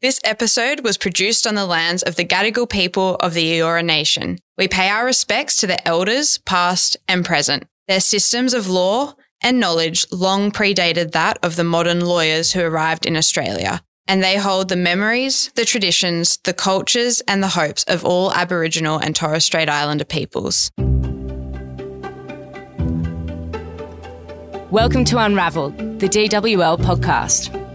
This episode was produced on the lands of the Gadigal people of the Eora Nation. We pay our respects to the elders, past and present. Their systems of law and knowledge long predated that of the modern lawyers who arrived in Australia, and they hold the memories, the traditions, the cultures, and the hopes of all Aboriginal and Torres Strait Islander peoples. Welcome to Unravelled, the DWL podcast.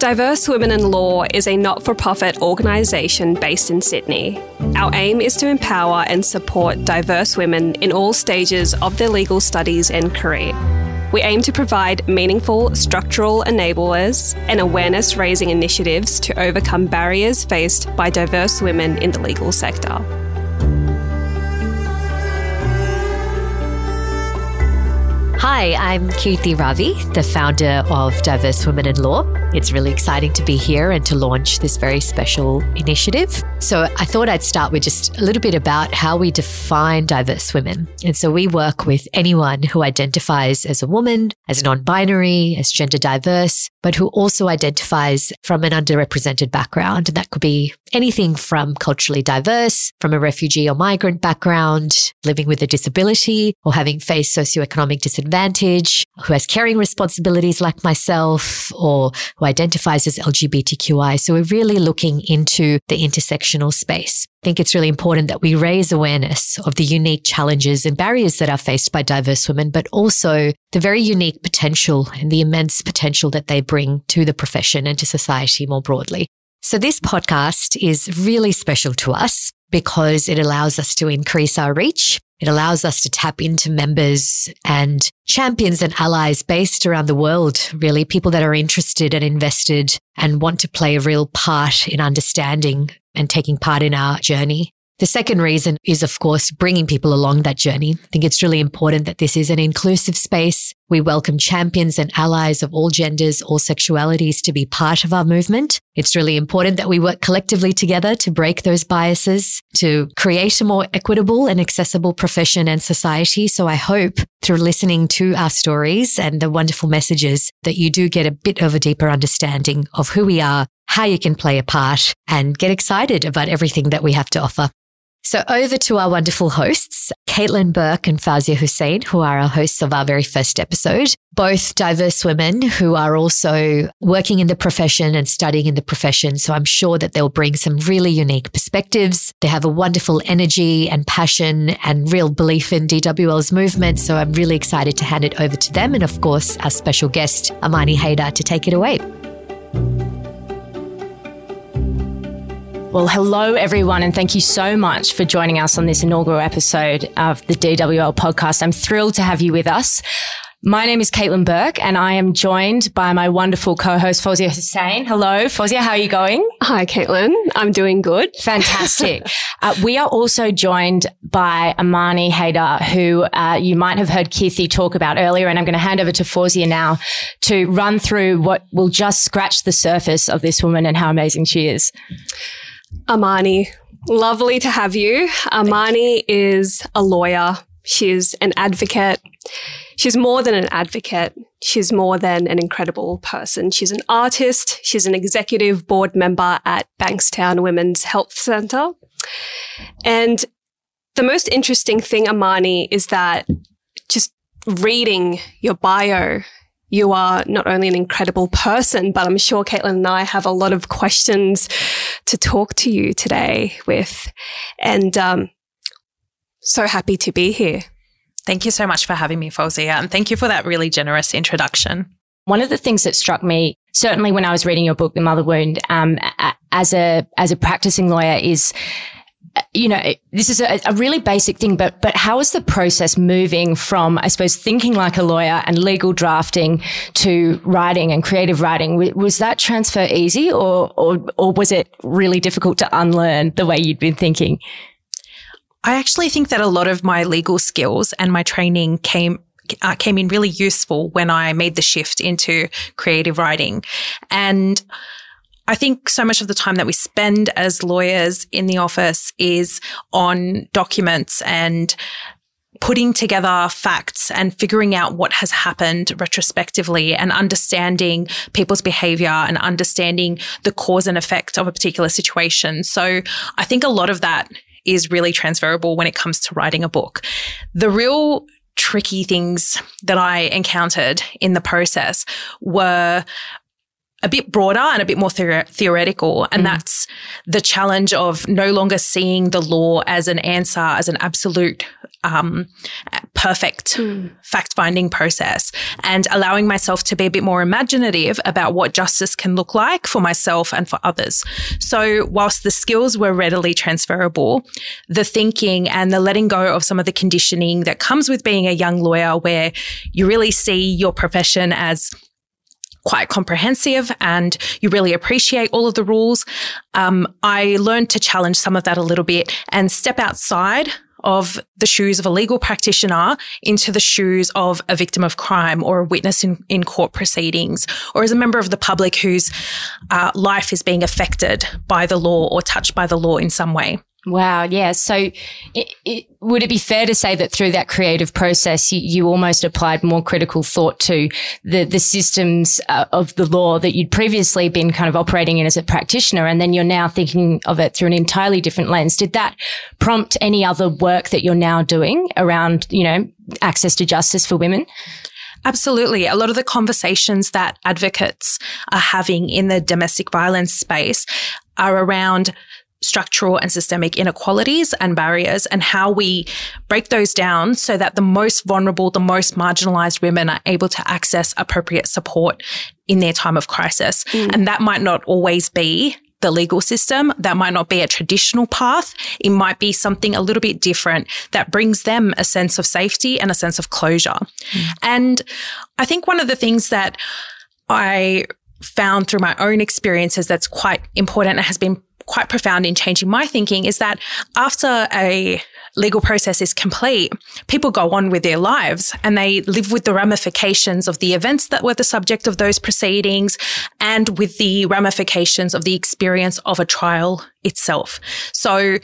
Diverse Women in Law is a not for profit organisation based in Sydney. Our aim is to empower and support diverse women in all stages of their legal studies and career. We aim to provide meaningful structural enablers and awareness raising initiatives to overcome barriers faced by diverse women in the legal sector. Hi, I'm Kirti Ravi, the founder of Diverse Women in Law. It's really exciting to be here and to launch this very special initiative. So, I thought I'd start with just a little bit about how we define diverse women. And so, we work with anyone who identifies as a woman, as non binary, as gender diverse, but who also identifies from an underrepresented background. And that could be anything from culturally diverse, from a refugee or migrant background, living with a disability, or having faced socioeconomic disadvantage, who has caring responsibilities like myself, or who identifies as LGBTQI. So we're really looking into the intersectional space. I think it's really important that we raise awareness of the unique challenges and barriers that are faced by diverse women, but also the very unique potential and the immense potential that they bring to the profession and to society more broadly. So this podcast is really special to us because it allows us to increase our reach. It allows us to tap into members and champions and allies based around the world, really people that are interested and invested and want to play a real part in understanding and taking part in our journey. The second reason is, of course, bringing people along that journey. I think it's really important that this is an inclusive space. We welcome champions and allies of all genders, all sexualities to be part of our movement. It's really important that we work collectively together to break those biases, to create a more equitable and accessible profession and society. So I hope through listening to our stories and the wonderful messages that you do get a bit of a deeper understanding of who we are, how you can play a part and get excited about everything that we have to offer. So over to our wonderful hosts, Caitlin Burke and Fawzia Hussein, who are our hosts of our very first episode, both diverse women who are also working in the profession and studying in the profession. So I'm sure that they'll bring some really unique perspectives. They have a wonderful energy and passion and real belief in DWL's movement. So I'm really excited to hand it over to them. And of course, our special guest, Amani Haydar, to take it away. Well, hello, everyone, and thank you so much for joining us on this inaugural episode of the DWL podcast. I'm thrilled to have you with us. My name is Caitlin Burke, and I am joined by my wonderful co-host Fawzia Hussein. Hello, Fawzia, how are you going? Hi, Caitlin. I'm doing good. Fantastic. uh, we are also joined by Amani Haydar, who uh, you might have heard Kirti talk about earlier, and I'm going to hand over to Fawzia now to run through what will just scratch the surface of this woman and how amazing she is. Amani, lovely to have you. Amani is a lawyer. She's an advocate. She's more than an advocate. She's more than an incredible person. She's an artist. She's an executive board member at Bankstown Women's Health Centre. And the most interesting thing, Amani, is that just reading your bio you are not only an incredible person, but I'm sure Caitlin and I have a lot of questions to talk to you today with. And um, so happy to be here. Thank you so much for having me, Fawzia. And thank you for that really generous introduction. One of the things that struck me, certainly when I was reading your book, The Mother Wound, um, as a, as a practicing lawyer is you know, this is a, a, really basic thing, but, but how is the process moving from, I suppose, thinking like a lawyer and legal drafting to writing and creative writing? Was that transfer easy or, or, or was it really difficult to unlearn the way you'd been thinking? I actually think that a lot of my legal skills and my training came uh, came in really useful when I made the shift into creative writing. And I think so much of the time that we spend as lawyers in the office is on documents and putting together facts and figuring out what has happened retrospectively and understanding people's behavior and understanding the cause and effect of a particular situation. So I think a lot of that is really transferable when it comes to writing a book. The real tricky things that I encountered in the process were a bit broader and a bit more theoretical. And mm. that's the challenge of no longer seeing the law as an answer, as an absolute, um, perfect mm. fact finding process and allowing myself to be a bit more imaginative about what justice can look like for myself and for others. So whilst the skills were readily transferable, the thinking and the letting go of some of the conditioning that comes with being a young lawyer where you really see your profession as quite comprehensive and you really appreciate all of the rules. Um, I learned to challenge some of that a little bit and step outside of the shoes of a legal practitioner into the shoes of a victim of crime or a witness in, in court proceedings or as a member of the public whose uh, life is being affected by the law or touched by the law in some way. Wow. Yeah. So it, it, would it be fair to say that through that creative process, you, you almost applied more critical thought to the, the systems uh, of the law that you'd previously been kind of operating in as a practitioner. And then you're now thinking of it through an entirely different lens. Did that prompt any other work that you're now doing around, you know, access to justice for women? Absolutely. A lot of the conversations that advocates are having in the domestic violence space are around structural and systemic inequalities and barriers and how we break those down so that the most vulnerable, the most marginalized women are able to access appropriate support in their time of crisis. Mm. And that might not always be the legal system. That might not be a traditional path. It might be something a little bit different that brings them a sense of safety and a sense of closure. Mm. And I think one of the things that I found through my own experiences that's quite important and has been quite profound in changing my thinking is that after a legal process is complete, people go on with their lives and they live with the ramifications of the events that were the subject of those proceedings and with the ramifications of the experience of a trial itself. So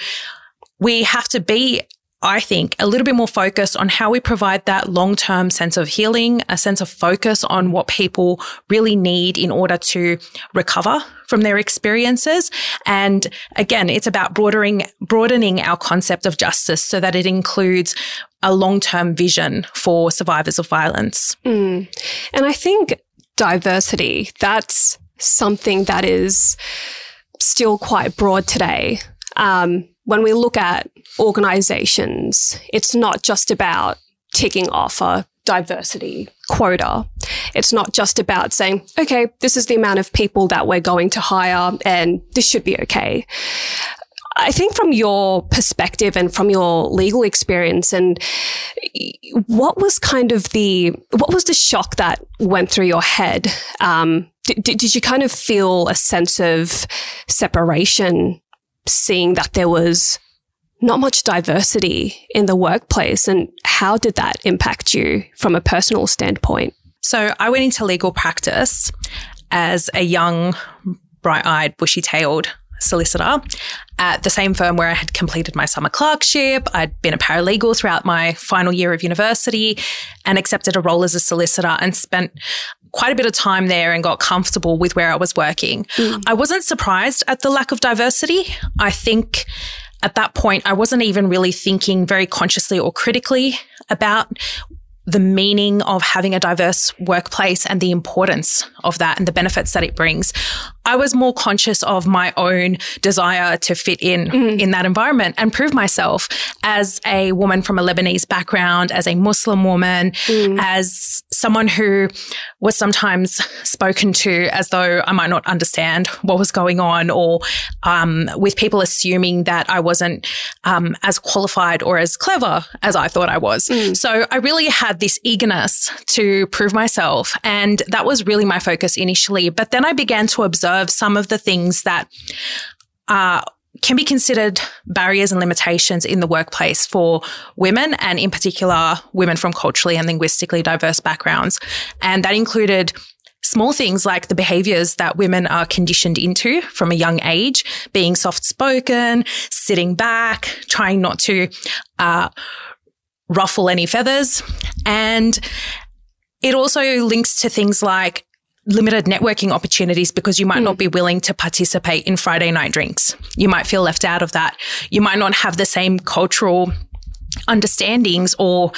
we have to be I think, a little bit more focused on how we provide that long term sense of healing, a sense of focus on what people really need in order to recover from their experiences. And again, it's about broadening, broadening our concept of justice so that it includes a long term vision for survivors of violence. Mm. And I think diversity, that's something that is still quite broad today. Um, when we look at organizations, it's not just about ticking off a diversity quota. It's not just about saying, okay, this is the amount of people that we're going to hire and this should be okay. I think from your perspective and from your legal experience and what was kind of the, what was the shock that went through your head? Um, did, did you kind of feel a sense of separation seeing that there was not much diversity in the workplace. And how did that impact you from a personal standpoint? So I went into legal practice as a young, bright eyed, bushy tailed solicitor at the same firm where I had completed my summer clerkship. I'd been a paralegal throughout my final year of university and accepted a role as a solicitor and spent quite a bit of time there and got comfortable with where I was working. Mm. I wasn't surprised at the lack of diversity. I think at that point, I wasn't even really thinking very consciously or critically about the meaning of having a diverse workplace and the importance of that and the benefits that it brings. I was more conscious of my own desire to fit in mm. in that environment and prove myself as a woman from a Lebanese background, as a Muslim woman, mm. as someone who was sometimes spoken to as though I might not understand what was going on, or um, with people assuming that I wasn't um, as qualified or as clever as I thought I was. Mm. So I really had this eagerness to prove myself, and that was really my focus initially. But then I began to observe observe some of the things that are can be considered barriers and limitations in the workplace for women and in particular women from culturally and linguistically diverse backgrounds. And that included small things like the behaviors that women are conditioned into from a young age, being soft spoken, sitting back, trying not to, uh, ruffle any feathers. And it also links to things like limited networking opportunities because you might mm. not be willing to participate in Friday night drinks. You might feel left out of that. You might not have the same cultural understandings or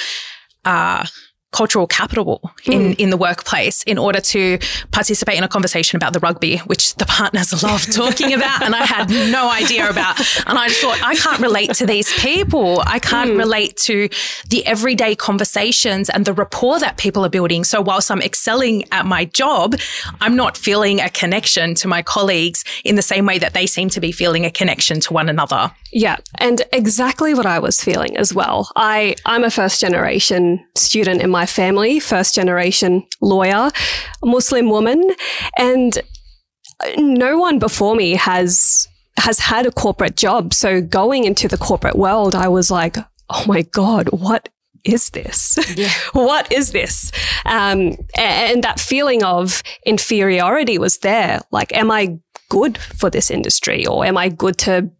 uh, cultural capital in, mm. in the workplace in order to participate in a conversation about the rugby, which the partners love talking about. and I had no idea about. And I just thought, I can't relate to these people. I can't mm. relate to the everyday conversations and the rapport that people are building. So whilst I'm excelling at my job, I'm not feeling a connection to my colleagues in the same way that they seem to be feeling a connection to one another. Yeah. And exactly what I was feeling as well. I, I'm a first generation student in my my family, first generation lawyer, Muslim woman, and no one before me has has had a corporate job. So going into the corporate world, I was like, oh my God, what is this? Yeah. what is this? Um, and that feeling of inferiority was there. Like, am I good for this industry or am I good to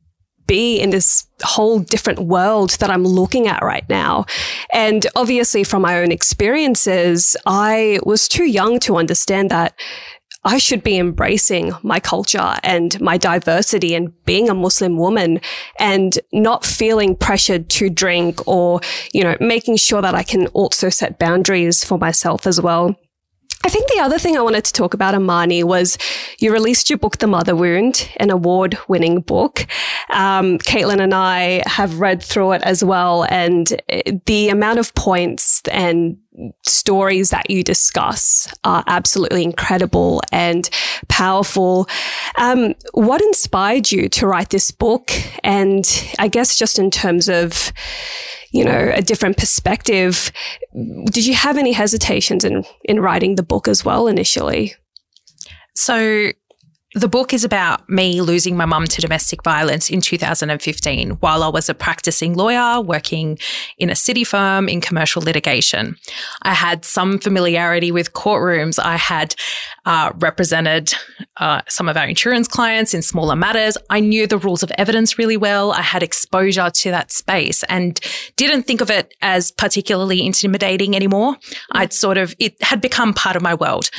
be in this whole different world that I'm looking at right now. And obviously, from my own experiences, I was too young to understand that I should be embracing my culture and my diversity and being a Muslim woman and not feeling pressured to drink or, you know, making sure that I can also set boundaries for myself as well. I think the other thing I wanted to talk about, Amani, was you released your book, The Mother Wound, an award winning book. Um, Caitlin and I have read through it as well. And the amount of points and stories that you discuss are absolutely incredible and powerful. Um, what inspired you to write this book? And I guess just in terms of, you know, a different perspective. Did you have any hesitations in, in writing the book as well initially? So the book is about me losing my mum to domestic violence in 2015 while I was a practicing lawyer working in a city firm in commercial litigation. I had some familiarity with courtrooms. I had uh, represented uh, some of our insurance clients in smaller matters. I knew the rules of evidence really well. I had exposure to that space and didn't think of it as particularly intimidating anymore. I'd sort of, it had become part of my world.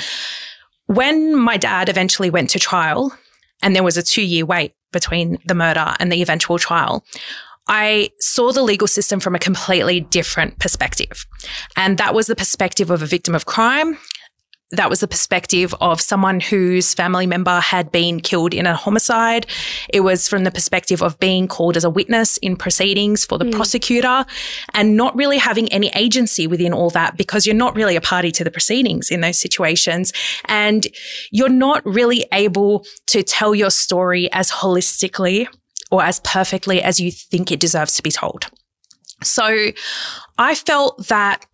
When my dad eventually went to trial, and there was a two year wait between the murder and the eventual trial, I saw the legal system from a completely different perspective. And that was the perspective of a victim of crime that was the perspective of someone whose family member had been killed in a homicide. It was from the perspective of being called as a witness in proceedings for the mm. prosecutor and not really having any agency within all that because you're not really a party to the proceedings in those situations. And you're not really able to tell your story as holistically or as perfectly as you think it deserves to be told. So I felt that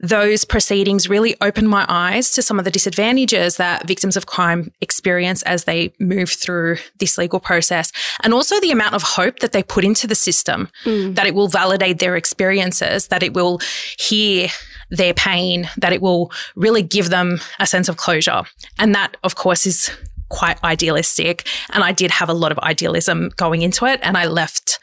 those proceedings really opened my eyes to some of the disadvantages that victims of crime experience as they move through this legal process and also the amount of hope that they put into the system mm. that it will validate their experiences, that it will hear their pain, that it will really give them a sense of closure. And that, of course, is quite idealistic. And I did have a lot of idealism going into it. And I left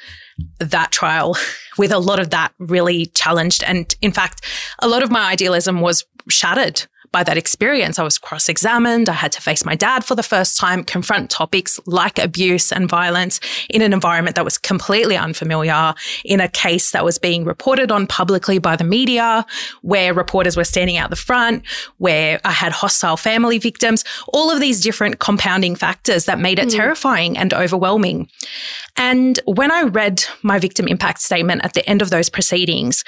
that trial with a lot of that really challenged. And in fact, a lot of my idealism was shattered by that experience. I was cross examined. I had to face my dad for the first time, confront topics like abuse and violence in an environment that was completely unfamiliar, in a case that was being reported on publicly by the media, where reporters were standing out the front, where I had hostile family victims, all of these different compounding factors that made it mm. terrifying and overwhelming. And when I read my victim impact statement at the end of those proceedings,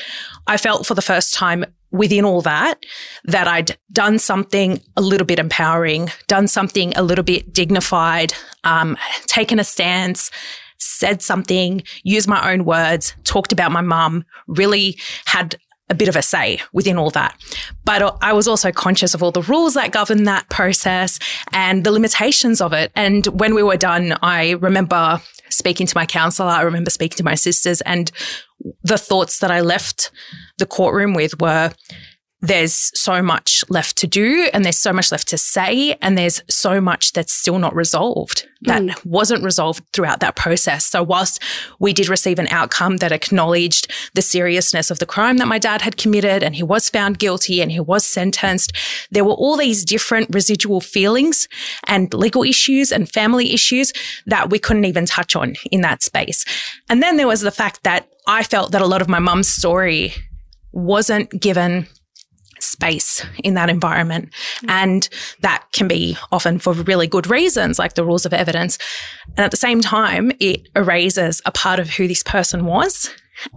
I felt for the first time within all that, that I'd done something a little bit empowering, done something a little bit dignified, um, taken a stance, said something, used my own words, talked about my mum, really had a bit of a say within all that. But I was also conscious of all the rules that govern that process and the limitations of it. And when we were done, I remember speaking to my counselor. I remember speaking to my sisters and the thoughts that I left the courtroom with were there's so much left to do and there's so much left to say and there's so much that's still not resolved that mm. wasn't resolved throughout that process. So whilst we did receive an outcome that acknowledged the seriousness of the crime that my dad had committed and he was found guilty and he was sentenced, there were all these different residual feelings and legal issues and family issues that we couldn't even touch on in that space. And then there was the fact that I felt that a lot of my mum's story wasn't given space in that environment. And that can be often for really good reasons, like the rules of evidence. And at the same time, it erases a part of who this person was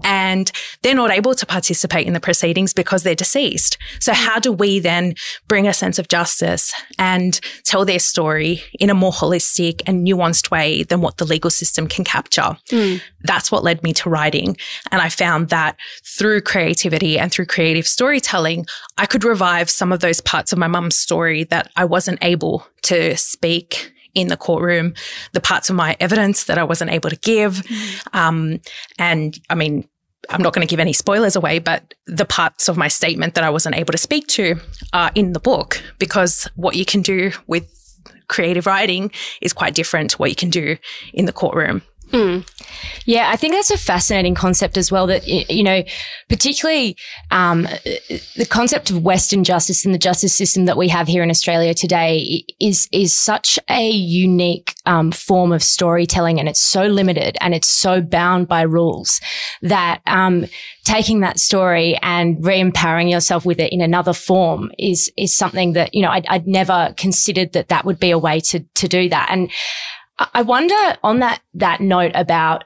and they're not able to participate in the proceedings because they're deceased. So how do we then bring a sense of justice and tell their story in a more holistic and nuanced way than what the legal system can capture? Mm. That's what led me to writing. And I found that through creativity and through creative storytelling, I could revive some of those parts of my mum's story that I wasn't able to speak in the courtroom, the parts of my evidence that I wasn't able to give. Mm-hmm. Um, and I mean, I'm not going to give any spoilers away, but the parts of my statement that I wasn't able to speak to are in the book because what you can do with creative writing is quite different to what you can do in the courtroom. Mm. Yeah, I think that's a fascinating concept as well. That you know, particularly um, the concept of Western justice and the justice system that we have here in Australia today is is such a unique um, form of storytelling, and it's so limited and it's so bound by rules that um, taking that story and re-empowering yourself with it in another form is is something that you know I'd, I'd never considered that that would be a way to to do that and. I wonder on that, that note about,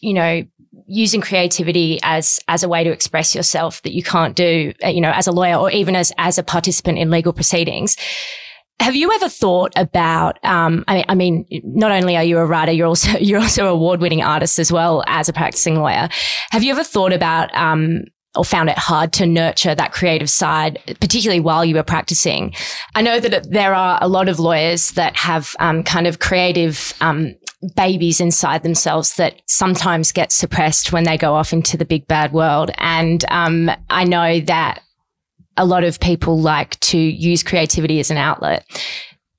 you know, using creativity as, as a way to express yourself that you can't do, you know, as a lawyer or even as, as a participant in legal proceedings. Have you ever thought about? Um, I, mean, I mean, not only are you a writer, you're also you're also an award-winning artist as well as a practicing lawyer. Have you ever thought about um, or found it hard to nurture that creative side, particularly while you were practicing. I know that there are a lot of lawyers that have um, kind of creative um, babies inside themselves that sometimes get suppressed when they go off into the big bad world. And um, I know that a lot of people like to use creativity as an outlet.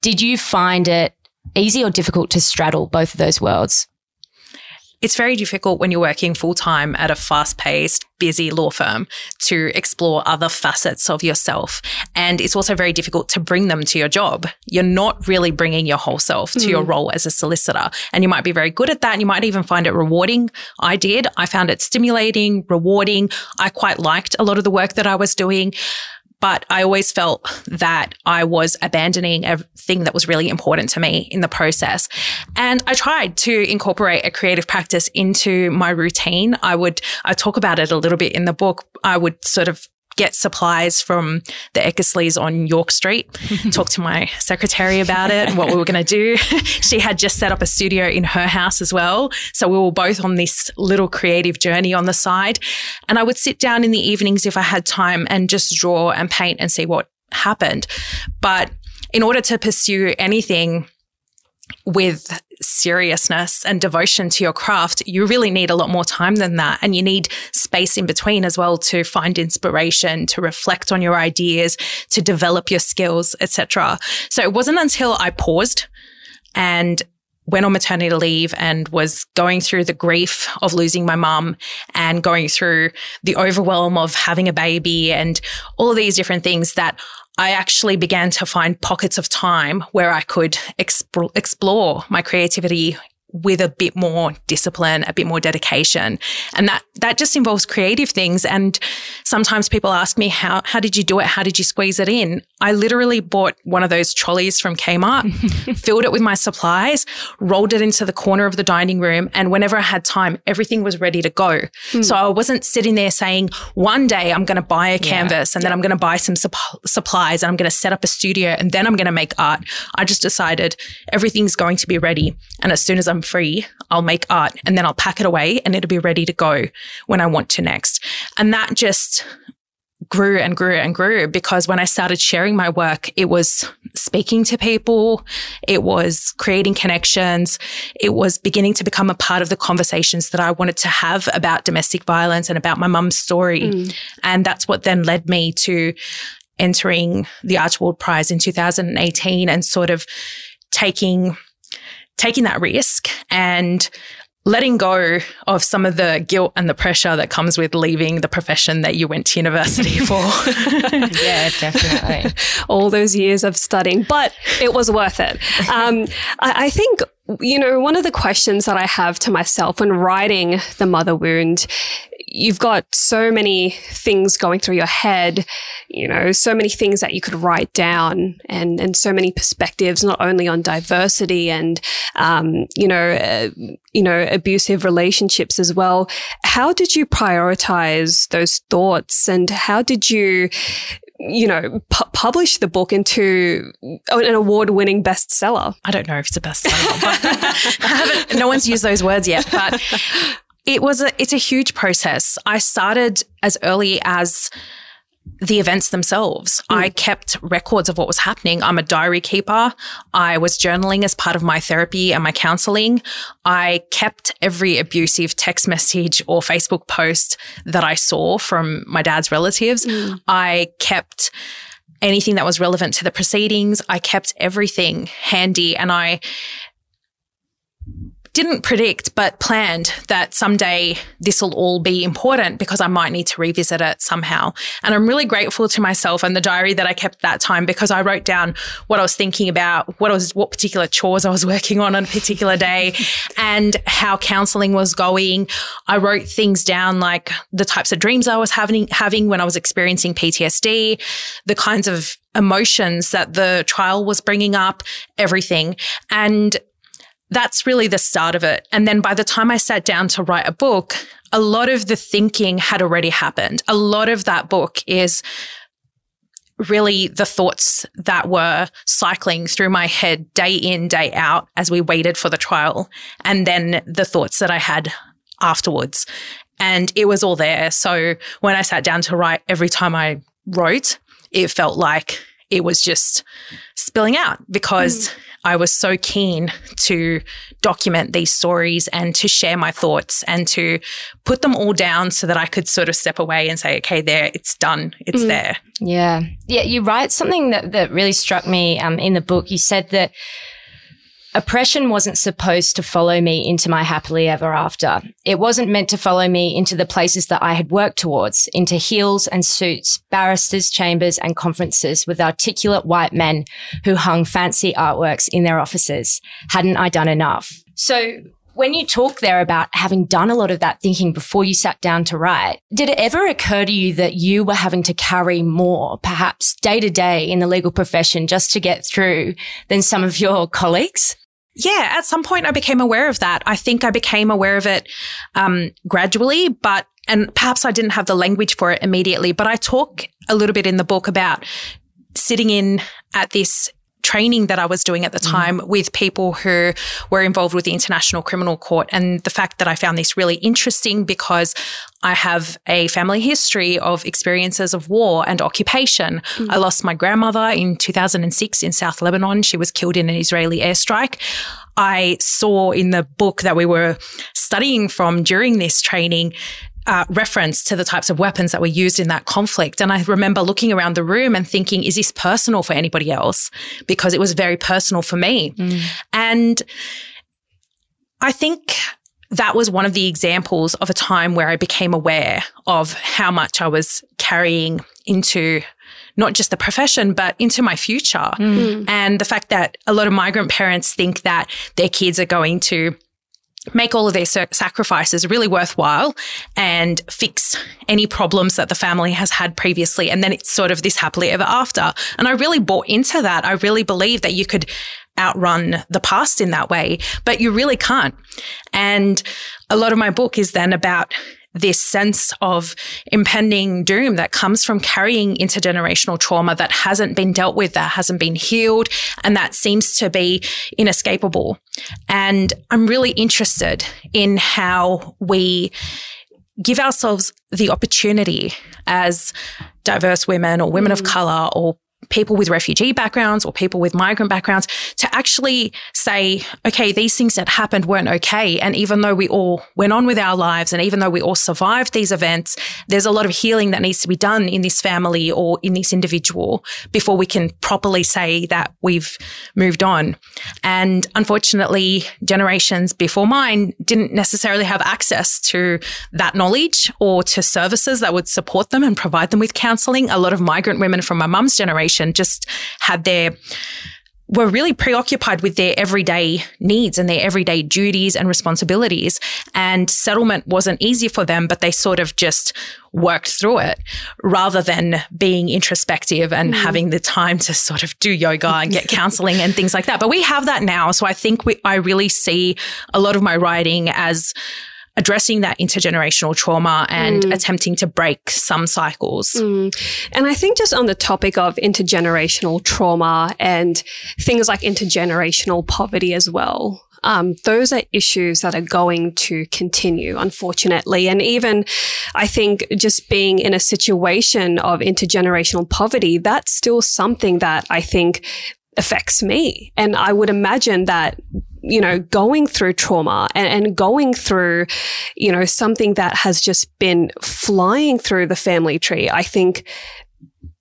Did you find it easy or difficult to straddle both of those worlds? It's very difficult when you're working full time at a fast paced, busy law firm to explore other facets of yourself. And it's also very difficult to bring them to your job. You're not really bringing your whole self to mm. your role as a solicitor. And you might be very good at that. And you might even find it rewarding. I did. I found it stimulating, rewarding. I quite liked a lot of the work that I was doing. But I always felt that I was abandoning everything that was really important to me in the process. And I tried to incorporate a creative practice into my routine. I would, I talk about it a little bit in the book. I would sort of get supplies from the Eckersleys on York Street, talk to my secretary about it, what we were going to do. she had just set up a studio in her house as well. So we were both on this little creative journey on the side. And I would sit down in the evenings if I had time and just draw and paint and see what happened. But in order to pursue anything, with seriousness and devotion to your craft, you really need a lot more time than that. And you need space in between as well to find inspiration, to reflect on your ideas, to develop your skills, etc. So it wasn't until I paused and went on maternity leave and was going through the grief of losing my mum and going through the overwhelm of having a baby and all these different things that I actually began to find pockets of time where I could exp- explore my creativity with a bit more discipline, a bit more dedication. And that, that just involves creative things. And sometimes people ask me, how, how did you do it? How did you squeeze it in? I literally bought one of those trolleys from Kmart, filled it with my supplies, rolled it into the corner of the dining room. And whenever I had time, everything was ready to go. Mm. So I wasn't sitting there saying, one day I'm going to buy a canvas yeah. and then I'm going to buy some supp- supplies and I'm going to set up a studio and then I'm going to make art. I just decided everything's going to be ready. And as soon as I'm free, I'll make art and then I'll pack it away and it'll be ready to go when I want to next. And that just grew and grew and grew because when I started sharing my work, it was speaking to people. It was creating connections. It was beginning to become a part of the conversations that I wanted to have about domestic violence and about my mum's story. Mm. And that's what then led me to entering the Archibald Prize in 2018 and sort of taking taking that risk and letting go of some of the guilt and the pressure that comes with leaving the profession that you went to university for. yeah, definitely. All those years of studying, but it was worth it. Um, I, I think you know, one of the questions that I have to myself when writing The Mother Wound, you've got so many things going through your head, you know, so many things that you could write down and, and so many perspectives, not only on diversity and, um, you know, uh, you know, abusive relationships as well. How did you prioritize those thoughts and how did you, you know, pu- publish the book into an award winning bestseller. I don't know if it's a bestseller, but no one's used those words yet. But it was a, it's a huge process. I started as early as the events themselves. Mm. I kept records of what was happening. I'm a diary keeper. I was journaling as part of my therapy and my counseling. I kept every abusive text message or Facebook post that I saw from my dad's relatives. Mm. I kept anything that was relevant to the proceedings. I kept everything handy and I didn't predict, but planned that someday this will all be important because I might need to revisit it somehow. And I'm really grateful to myself and the diary that I kept that time because I wrote down what I was thinking about, what I was, what particular chores I was working on on a particular day and how counseling was going. I wrote things down like the types of dreams I was having, having when I was experiencing PTSD, the kinds of emotions that the trial was bringing up, everything. And that's really the start of it. And then by the time I sat down to write a book, a lot of the thinking had already happened. A lot of that book is really the thoughts that were cycling through my head day in, day out as we waited for the trial. And then the thoughts that I had afterwards. And it was all there. So when I sat down to write, every time I wrote, it felt like it was just spilling out because mm. I was so keen to document these stories and to share my thoughts and to put them all down so that I could sort of step away and say, okay, there, it's done, it's mm. there. Yeah. Yeah. You write something that, that really struck me um, in the book. You said that Oppression wasn't supposed to follow me into my happily ever after. It wasn't meant to follow me into the places that I had worked towards, into heels and suits, barristers' chambers and conferences with articulate white men who hung fancy artworks in their offices. Hadn't I done enough? So when you talk there about having done a lot of that thinking before you sat down to write, did it ever occur to you that you were having to carry more, perhaps day to day in the legal profession just to get through than some of your colleagues? Yeah, at some point I became aware of that. I think I became aware of it um, gradually, but and perhaps I didn't have the language for it immediately. But I talk a little bit in the book about sitting in at this training that I was doing at the mm. time mm. with people who were involved with the International Criminal Court. And the fact that I found this really interesting because I have a family history of experiences of war and occupation. Mm. I lost my grandmother in 2006 in South Lebanon. She was killed in an Israeli airstrike. I saw in the book that we were studying from during this training uh, reference to the types of weapons that were used in that conflict. And I remember looking around the room and thinking, is this personal for anybody else? Because it was very personal for me. Mm. And I think that was one of the examples of a time where I became aware of how much I was carrying into not just the profession, but into my future. Mm. And the fact that a lot of migrant parents think that their kids are going to make all of their sacrifices really worthwhile and fix any problems that the family has had previously. And then it's sort of this happily ever after. And I really bought into that. I really believe that you could outrun the past in that way, but you really can't. And a lot of my book is then about this sense of impending doom that comes from carrying intergenerational trauma that hasn't been dealt with, that hasn't been healed, and that seems to be inescapable. And I'm really interested in how we give ourselves the opportunity as diverse women or women mm. of color or people with refugee backgrounds or people with migrant backgrounds to actually say, okay, these things that happened weren't okay. And even though we all went on with our lives and even though we all survived these events, there's a lot of healing that needs to be done in this family or in this individual before we can properly say that we've moved on. And unfortunately, generations before mine didn't necessarily have access to that knowledge or to services that would support them and provide them with counseling. A lot of migrant women from my mum's generation generation just had their were really preoccupied with their everyday needs and their everyday duties and responsibilities. And settlement wasn't easy for them, but they sort of just worked through it rather than being introspective and mm. having the time to sort of do yoga and get counseling and things like that. But we have that now. So I think we, I really see a lot of my writing as addressing that intergenerational trauma and mm. attempting to break some cycles. Mm. And I think just on the topic of intergenerational trauma and things like intergenerational poverty as well. Um, those are issues that are going to continue, unfortunately. And even I think just being in a situation of intergenerational poverty, that's still something that I think affects me. And I would imagine that you know, going through trauma and, and going through, you know, something that has just been flying through the family tree, I think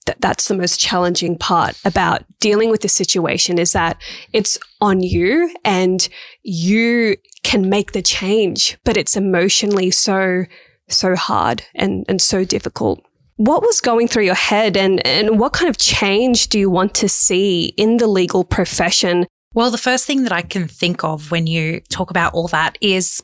that that's the most challenging part about dealing with the situation is that it's on you and you can make the change, but it's emotionally so, so hard and, and so difficult. What was going through your head and, and what kind of change do you want to see in the legal profession well, the first thing that I can think of when you talk about all that is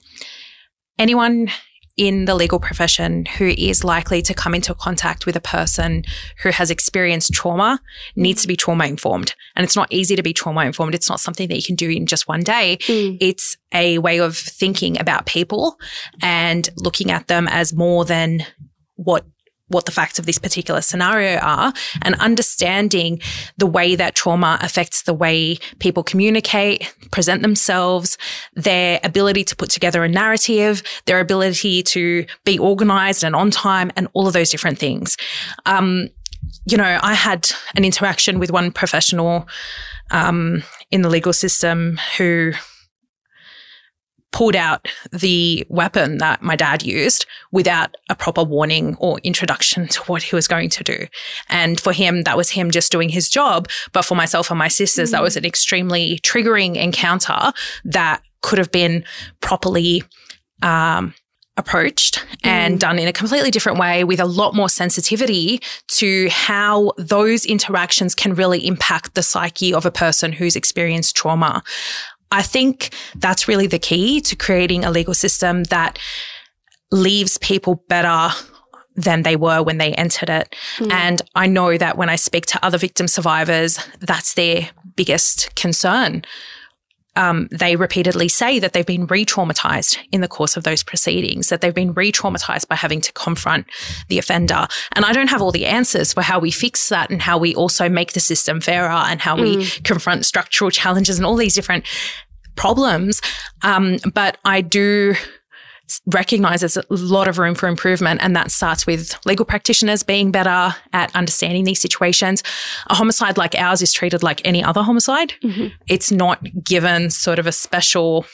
anyone in the legal profession who is likely to come into contact with a person who has experienced trauma needs to be trauma informed. And it's not easy to be trauma informed. It's not something that you can do in just one day. Mm. It's a way of thinking about people and looking at them as more than what what the facts of this particular scenario are and understanding the way that trauma affects the way people communicate, present themselves, their ability to put together a narrative, their ability to be organized and on time and all of those different things. Um, you know, I had an interaction with one professional um, in the legal system who pulled out the weapon that my dad used without a proper warning or introduction to what he was going to do. And for him, that was him just doing his job. But for myself and my sisters, mm. that was an extremely triggering encounter that could have been properly um, approached mm. and done in a completely different way with a lot more sensitivity to how those interactions can really impact the psyche of a person who's experienced trauma. I think that's really the key to creating a legal system that leaves people better than they were when they entered it. Mm. And I know that when I speak to other victim survivors, that's their biggest concern. Um, they repeatedly say that they've been re traumatized in the course of those proceedings, that they've been re traumatized by having to confront the offender. And I don't have all the answers for how we fix that and how we also make the system fairer and how mm. we confront structural challenges and all these different problems. Um, but I do recognize there's a lot of room for improvement. And that starts with legal practitioners being better at understanding these situations. A homicide like ours is treated like any other homicide. Mm-hmm. It's not given sort of a special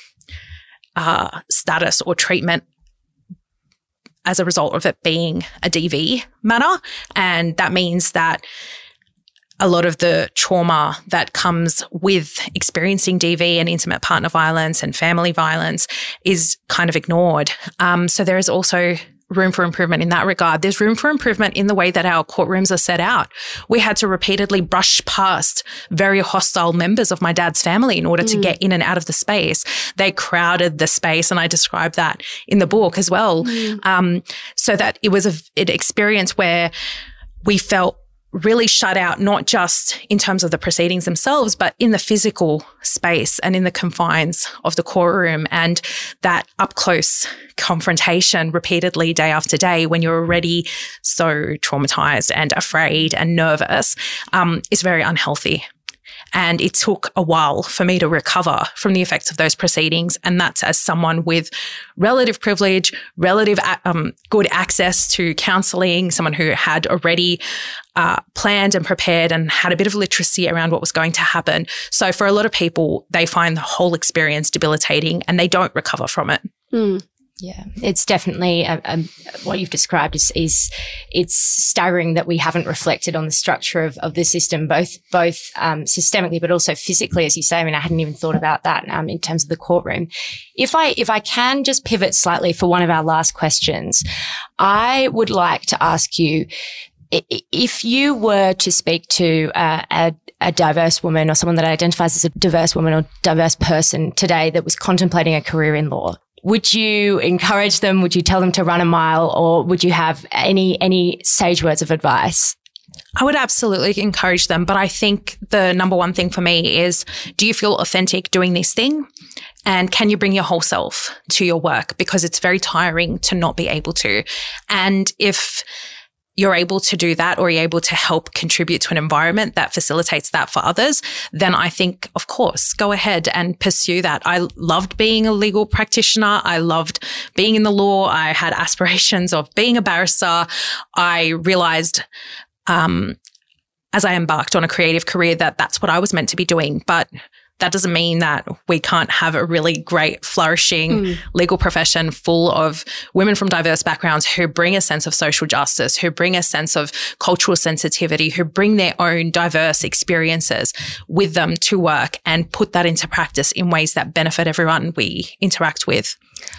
uh, status or treatment as a result of it being a DV matter. And that means that a lot of the trauma that comes with experiencing DV and intimate partner violence and family violence is kind of ignored. Um, so there is also room for improvement in that regard. There's room for improvement in the way that our courtrooms are set out. We had to repeatedly brush past very hostile members of my dad's family in order mm. to get in and out of the space. They crowded the space, and I describe that in the book as well. Mm. Um, so that it was a, an experience where we felt really shut out, not just in terms of the proceedings themselves, but in the physical space and in the confines of the courtroom and that up close confrontation repeatedly day after day when you're already so traumatized and afraid and nervous um, is very unhealthy. And it took a while for me to recover from the effects of those proceedings. And that's as someone with relative privilege, relative um, good access to counseling, someone who had already uh, planned and prepared and had a bit of literacy around what was going to happen. So for a lot of people, they find the whole experience debilitating and they don't recover from it. Mm. Yeah, it's definitely a, a, what you've described is, is it's staggering that we haven't reflected on the structure of, of the system, both both um, systemically but also physically, as you say. I mean, I hadn't even thought about that um, in terms of the courtroom. If I if I can just pivot slightly for one of our last questions, I would like to ask you if you were to speak to uh, a, a, diverse woman or someone that identifies as a diverse woman or diverse person today that was contemplating a career in law, would you encourage them? Would you tell them to run a mile or would you have any, any sage words of advice? I would absolutely encourage them. But I think the number one thing for me is do you feel authentic doing this thing? And can you bring your whole self to your work? Because it's very tiring to not be able to. And if you're able to do that or you're able to help contribute to an environment that facilitates that for others, then I think, of course, go ahead and pursue that. I loved being a legal practitioner. I loved being in the law. I had aspirations of being a barrister. I realized, um, as I embarked on a creative career that that's what I was meant to be doing. But that doesn't mean that we can't have a really great, flourishing mm. legal profession full of women from diverse backgrounds who bring a sense of social justice, who bring a sense of cultural sensitivity, who bring their own diverse experiences with them to work and put that into practice in ways that benefit everyone we interact with.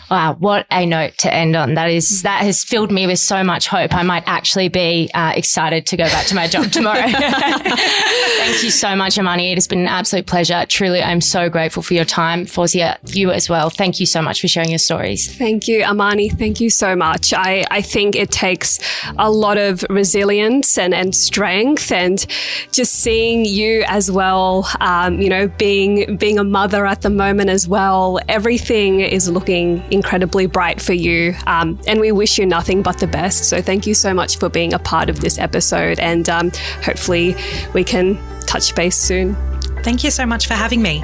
Wow, what a note to end on. That is, that has filled me with so much hope. I might actually be uh, excited to go back to my job tomorrow. Thank you so much, Amani. It has been an absolute pleasure. Truly, I'm so grateful for your time. Fawzia, you as well. Thank you so much for sharing your stories. Thank you, Amani. Thank you so much. I, I think it takes a lot of resilience and, and strength and just seeing you as well, um, you know, being, being a mother at the moment as well. Everything is looking incredibly bright for you. Um, and we wish you nothing but the best. So thank you so much for being a part of this episode. And um, hopefully we can touch base soon. Thank you so much for having me.